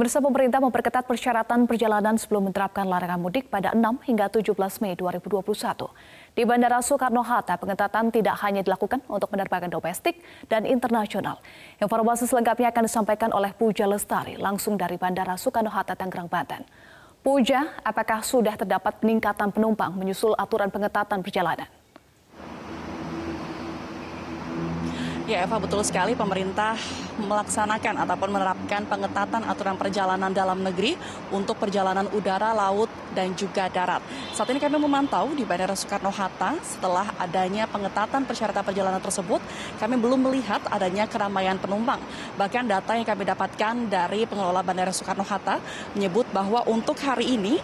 Pemirsa pemerintah memperketat persyaratan perjalanan sebelum menerapkan larangan mudik pada 6 hingga 17 Mei 2021. Di Bandara Soekarno-Hatta, pengetatan tidak hanya dilakukan untuk penerbangan domestik dan internasional. Informasi selengkapnya akan disampaikan oleh Puja Lestari langsung dari Bandara Soekarno-Hatta, Tangerang, Banten. Puja, apakah sudah terdapat peningkatan penumpang menyusul aturan pengetatan perjalanan? Ya Eva betul sekali pemerintah melaksanakan ataupun menerapkan pengetatan aturan perjalanan dalam negeri untuk perjalanan udara, laut, dan juga darat. Saat ini kami memantau di Bandara Soekarno-Hatta setelah adanya pengetatan persyaratan perjalanan tersebut, kami belum melihat adanya keramaian penumpang. Bahkan data yang kami dapatkan dari pengelola Bandara Soekarno-Hatta menyebut bahwa untuk hari ini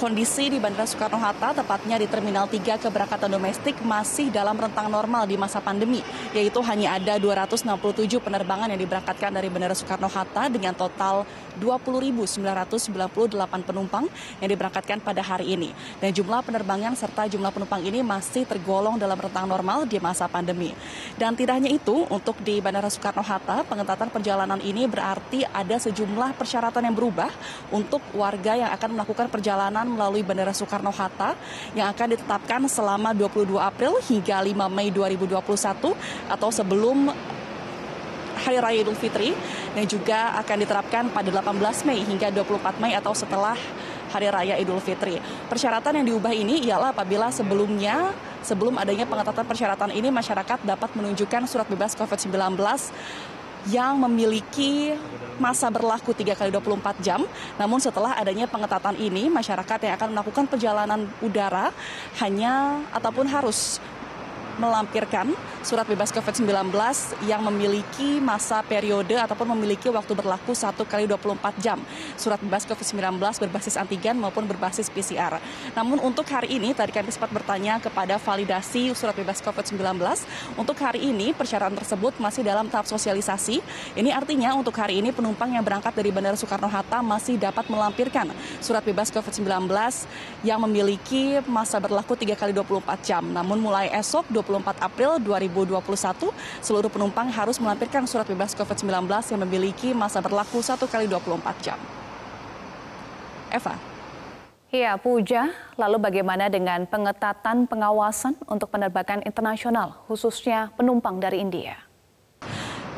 kondisi di Bandara Soekarno-Hatta, tepatnya di Terminal 3 keberangkatan domestik masih dalam rentang normal di masa pandemi, yaitu hanya ada 267 penerbangan yang diberangkatkan dari Bandara Soekarno-Hatta dengan total 20.998 penumpang yang diberangkatkan pada hari ini. Dan jumlah penerbangan serta jumlah penumpang ini masih tergolong dalam rentang normal di masa pandemi. Dan tidak hanya itu, untuk di Bandara Soekarno-Hatta, pengetatan perjalanan ini berarti ada sejumlah persyaratan yang berubah untuk warga yang akan melakukan perjalanan melalui Bandara Soekarno-Hatta yang akan ditetapkan selama 22 April hingga 5 Mei 2021 atau sebelum Hari Raya Idul Fitri dan juga akan diterapkan pada 18 Mei hingga 24 Mei atau setelah Hari Raya Idul Fitri. Persyaratan yang diubah ini ialah apabila sebelumnya sebelum adanya pengetatan persyaratan ini masyarakat dapat menunjukkan surat bebas COVID-19 yang memiliki masa berlaku 3 kali 24 jam. Namun setelah adanya pengetatan ini, masyarakat yang akan melakukan perjalanan udara hanya ataupun harus melampirkan surat bebas COVID-19 yang memiliki masa periode ataupun memiliki waktu berlaku 1 kali 24 jam. Surat bebas COVID-19 berbasis antigen maupun berbasis PCR. Namun untuk hari ini, tadi kami sempat bertanya kepada validasi surat bebas COVID-19. Untuk hari ini, persyaratan tersebut masih dalam tahap sosialisasi. Ini artinya untuk hari ini penumpang yang berangkat dari Bandara Soekarno-Hatta masih dapat melampirkan surat bebas COVID-19 yang memiliki masa berlaku 3 kali 24 jam. Namun mulai esok 20 24 April 2021, seluruh penumpang harus melampirkan surat bebas COVID-19 yang memiliki masa berlaku 1 kali 24 jam. Eva. Ya, Puja, lalu bagaimana dengan pengetatan pengawasan untuk penerbangan internasional, khususnya penumpang dari India?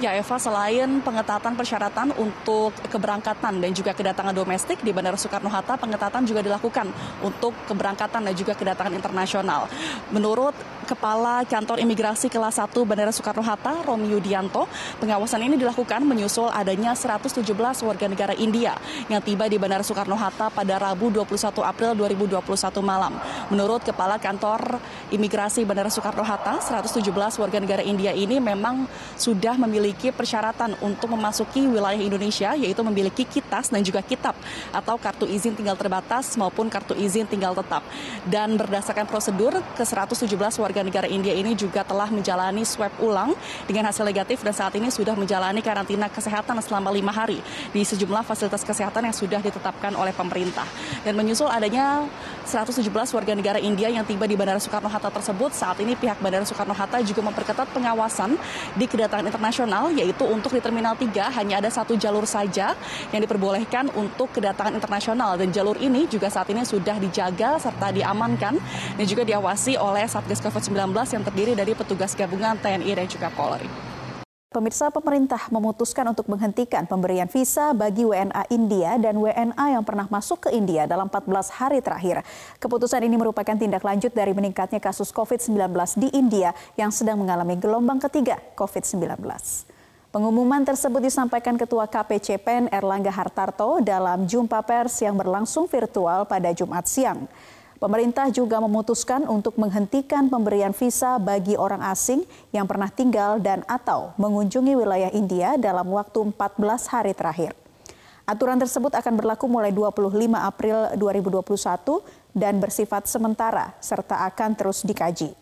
Ya Eva, selain pengetatan persyaratan untuk keberangkatan dan juga kedatangan domestik di Bandara Soekarno-Hatta, pengetatan juga dilakukan untuk keberangkatan dan juga kedatangan internasional. Menurut Kepala Kantor Imigrasi Kelas 1 Bandara Soekarno-Hatta, Romi Yudianto, pengawasan ini dilakukan menyusul adanya 117 warga negara India yang tiba di Bandara Soekarno-Hatta pada Rabu 21 April 2021 malam. Menurut Kepala Kantor Imigrasi Bandara Soekarno-Hatta, 117 warga negara India ini memang sudah memiliki memiliki persyaratan untuk memasuki wilayah Indonesia, yaitu memiliki kitas dan juga kitab atau kartu izin tinggal terbatas maupun kartu izin tinggal tetap. Dan berdasarkan prosedur, ke 117 warga negara India ini juga telah menjalani swab ulang dengan hasil negatif dan saat ini sudah menjalani karantina kesehatan selama lima hari di sejumlah fasilitas kesehatan yang sudah ditetapkan oleh pemerintah. Dan menyusul adanya 117 warga negara India yang tiba di Bandara Soekarno-Hatta tersebut, saat ini pihak Bandara Soekarno-Hatta juga memperketat pengawasan di kedatangan internasional internasional, yaitu untuk di Terminal 3 hanya ada satu jalur saja yang diperbolehkan untuk kedatangan internasional. Dan jalur ini juga saat ini sudah dijaga serta diamankan dan juga diawasi oleh Satgas COVID-19 yang terdiri dari petugas gabungan TNI dan juga Polri. Pemirsa pemerintah memutuskan untuk menghentikan pemberian visa bagi WNA India dan WNA yang pernah masuk ke India dalam 14 hari terakhir. Keputusan ini merupakan tindak lanjut dari meningkatnya kasus COVID-19 di India yang sedang mengalami gelombang ketiga COVID-19. Pengumuman tersebut disampaikan Ketua KPCPEN Erlangga Hartarto dalam jumpa pers yang berlangsung virtual pada Jumat siang. Pemerintah juga memutuskan untuk menghentikan pemberian visa bagi orang asing yang pernah tinggal dan atau mengunjungi wilayah India dalam waktu 14 hari terakhir. Aturan tersebut akan berlaku mulai 25 April 2021 dan bersifat sementara serta akan terus dikaji.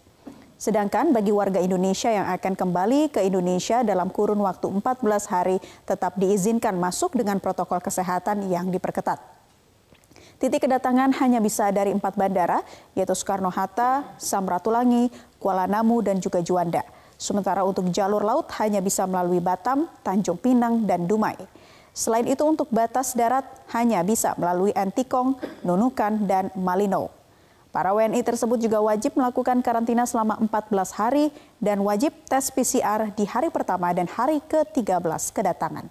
Sedangkan bagi warga Indonesia yang akan kembali ke Indonesia dalam kurun waktu 14 hari tetap diizinkan masuk dengan protokol kesehatan yang diperketat. Titik kedatangan hanya bisa dari empat bandara, yaitu Soekarno-Hatta, Samratulangi, Kuala Namu, dan juga Juanda. Sementara untuk jalur laut hanya bisa melalui Batam, Tanjung Pinang, dan Dumai. Selain itu untuk batas darat hanya bisa melalui Antikong, Nunukan, dan Malino. Para WNI tersebut juga wajib melakukan karantina selama 14 hari dan wajib tes PCR di hari pertama dan hari ke-13 kedatangan.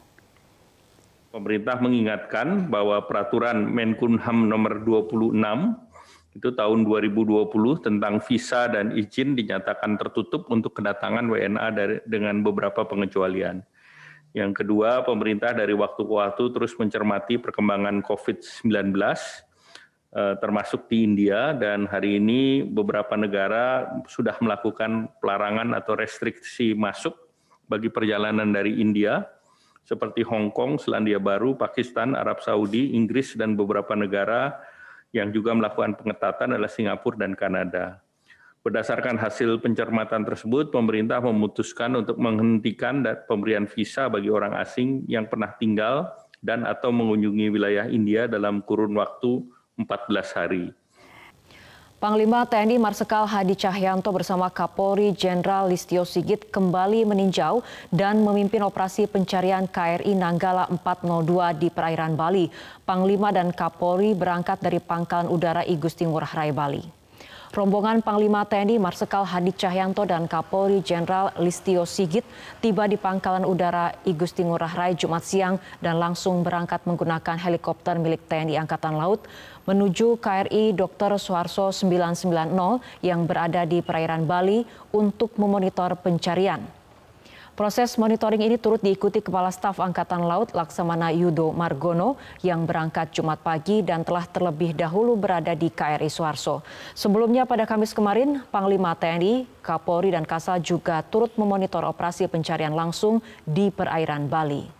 Pemerintah mengingatkan bahwa peraturan Menkumham nomor 26 itu tahun 2020 tentang visa dan izin dinyatakan tertutup untuk kedatangan WNA dari, dengan beberapa pengecualian. Yang kedua, pemerintah dari waktu ke waktu terus mencermati perkembangan COVID-19 Eh, termasuk di India dan hari ini beberapa negara sudah melakukan pelarangan atau restriksi masuk bagi perjalanan dari India seperti Hong Kong, Selandia Baru, Pakistan, Arab Saudi, Inggris dan beberapa negara yang juga melakukan pengetatan adalah Singapura dan Kanada. Berdasarkan hasil pencermatan tersebut, pemerintah memutuskan untuk menghentikan pemberian visa bagi orang asing yang pernah tinggal dan atau mengunjungi wilayah India dalam kurun waktu 14 hari. Panglima TNI Marsikal Hadi Cahyanto bersama Kapolri Jenderal Listio Sigit kembali meninjau dan memimpin operasi pencarian KRI Nanggala 402 di perairan Bali. Panglima dan Kapolri berangkat dari Pangkalan Udara I Gusti Ngurah Rai Bali. Rombongan Panglima TNI Marsikal Hadi Cahyanto dan Kapolri Jenderal Listio Sigit tiba di Pangkalan Udara I Gusti Ngurah Rai Jumat siang dan langsung berangkat menggunakan helikopter milik TNI Angkatan Laut menuju KRI Dr. Suharto 990 yang berada di perairan Bali untuk memonitor pencarian. Proses monitoring ini turut diikuti Kepala Staf Angkatan Laut Laksamana Yudo Margono yang berangkat Jumat pagi dan telah terlebih dahulu berada di KRI Suharto. Sebelumnya pada Kamis kemarin, Panglima TNI, Kapolri dan Kasal juga turut memonitor operasi pencarian langsung di perairan Bali.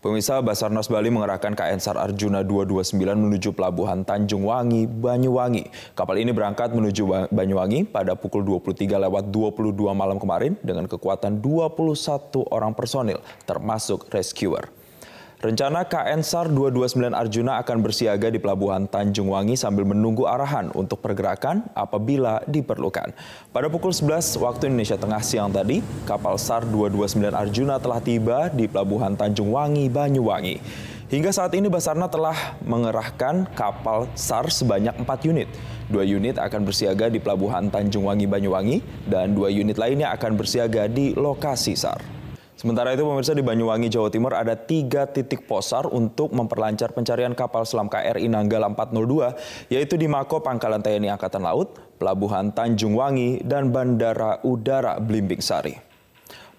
Pemirsa Basarnas Bali mengerahkan KN SAR Arjuna 229 menuju pelabuhan Tanjung Wangi, Banyuwangi. Kapal ini berangkat menuju Banyuwangi pada pukul 23 lewat 22 malam kemarin dengan kekuatan 21 orang personil termasuk rescuer. Rencana KN SAR 229 Arjuna akan bersiaga di Pelabuhan Tanjung Wangi sambil menunggu arahan untuk pergerakan apabila diperlukan. Pada pukul 11 waktu Indonesia Tengah siang tadi, kapal SAR 229 Arjuna telah tiba di Pelabuhan Tanjung Wangi, Banyuwangi. Hingga saat ini Basarna telah mengerahkan kapal SAR sebanyak 4 unit. Dua unit akan bersiaga di Pelabuhan Tanjung Wangi, Banyuwangi, dan dua unit lainnya akan bersiaga di lokasi SAR. Sementara itu pemirsa di Banyuwangi, Jawa Timur ada tiga titik posar untuk memperlancar pencarian kapal selam KRI Nanggala 402 yaitu di Mako Pangkalan TNI Angkatan Laut, Pelabuhan Tanjung Wangi, dan Bandara Udara Blimbing Sari.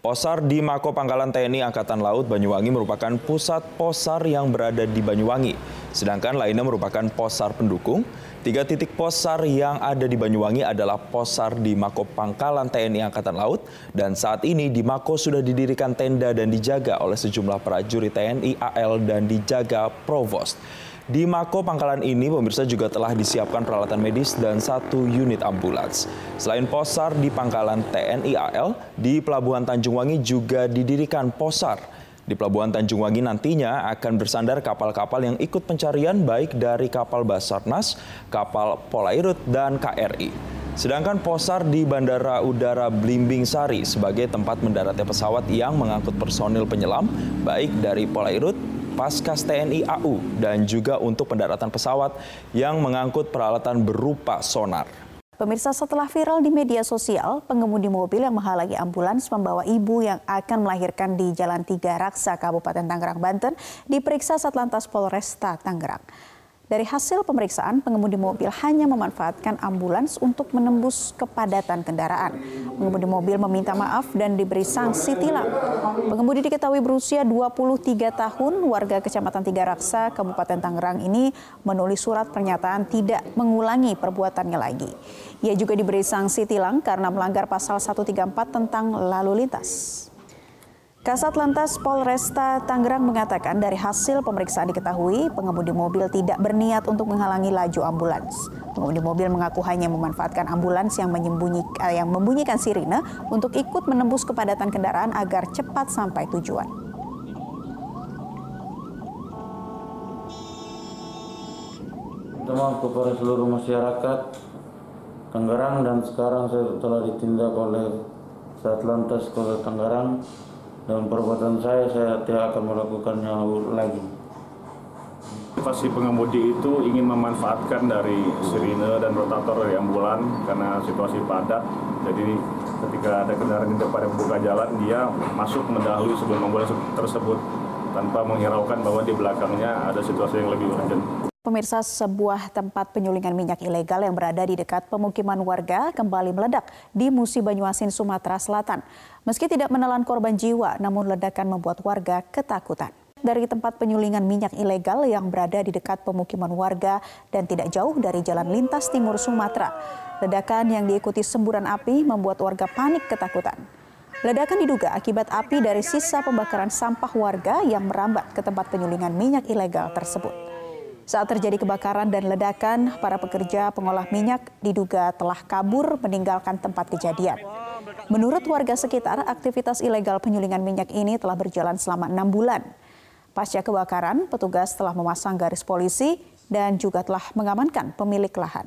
Posar di Mako Pangkalan TNI Angkatan Laut Banyuwangi merupakan pusat posar yang berada di Banyuwangi, sedangkan lainnya merupakan posar pendukung Tiga titik posar yang ada di Banyuwangi adalah posar di Mako Pangkalan TNI Angkatan Laut dan saat ini di Mako sudah didirikan tenda dan dijaga oleh sejumlah prajurit TNI AL dan dijaga Provost. Di Mako Pangkalan ini pemirsa juga telah disiapkan peralatan medis dan satu unit ambulans. Selain posar di Pangkalan TNI AL, di Pelabuhan Tanjung Wangi juga didirikan posar di Pelabuhan Tanjung Wangi nantinya akan bersandar kapal-kapal yang ikut pencarian baik dari kapal Basarnas, kapal Polairut, dan KRI. Sedangkan posar di Bandara Udara Blimbing Sari sebagai tempat mendaratnya pesawat yang mengangkut personil penyelam baik dari Polairut, Paskas TNI AU, dan juga untuk pendaratan pesawat yang mengangkut peralatan berupa sonar. Pemirsa setelah viral di media sosial, pengemudi mobil yang menghalangi ambulans membawa ibu yang akan melahirkan di Jalan Tiga Raksa, Kabupaten Tangerang, Banten, diperiksa Satlantas Polresta Tangerang. Dari hasil pemeriksaan, pengemudi mobil hanya memanfaatkan ambulans untuk menembus kepadatan kendaraan. Pengemudi mobil meminta maaf dan diberi sanksi tilang. Pengemudi diketahui berusia 23 tahun, warga Kecamatan Tiga Raksa, Kabupaten Tangerang ini menulis surat pernyataan tidak mengulangi perbuatannya lagi. Ia juga diberi sanksi tilang karena melanggar pasal 134 tentang lalu lintas. Kasat Lantas Polresta Tangerang mengatakan dari hasil pemeriksaan diketahui pengemudi mobil tidak berniat untuk menghalangi laju ambulans. Pengemudi mobil mengaku hanya memanfaatkan ambulans yang, menyembunyikan, eh, yang membunyikan sirine untuk ikut menembus kepadatan kendaraan agar cepat sampai tujuan. Minta maaf kepada seluruh masyarakat Tangerang dan sekarang saya telah ditindak oleh Satlantas Kota Tangerang Dan perbuatan saya, saya tidak akan melakukannya lagi. Motivasi pengemudi itu ingin memanfaatkan dari sirine dan rotator dari ambulan karena situasi padat. Jadi ketika ada kendaraan di depan yang membuka jalan, dia masuk mendahului sebelum ambulan tersebut tanpa menghiraukan bahwa di belakangnya ada situasi yang lebih urgent. Pemirsa, sebuah tempat penyulingan minyak ilegal yang berada di dekat pemukiman warga kembali meledak di Musi Banyuasin, Sumatera Selatan. Meski tidak menelan korban jiwa, namun ledakan membuat warga ketakutan. Dari tempat penyulingan minyak ilegal yang berada di dekat pemukiman warga dan tidak jauh dari jalan lintas timur Sumatera. Ledakan yang diikuti semburan api membuat warga panik ketakutan. Ledakan diduga akibat api dari sisa pembakaran sampah warga yang merambat ke tempat penyulingan minyak ilegal tersebut. Saat terjadi kebakaran dan ledakan, para pekerja pengolah minyak diduga telah kabur meninggalkan tempat kejadian. Menurut warga sekitar, aktivitas ilegal penyulingan minyak ini telah berjalan selama enam bulan. Pasca kebakaran, petugas telah memasang garis polisi dan juga telah mengamankan pemilik lahan.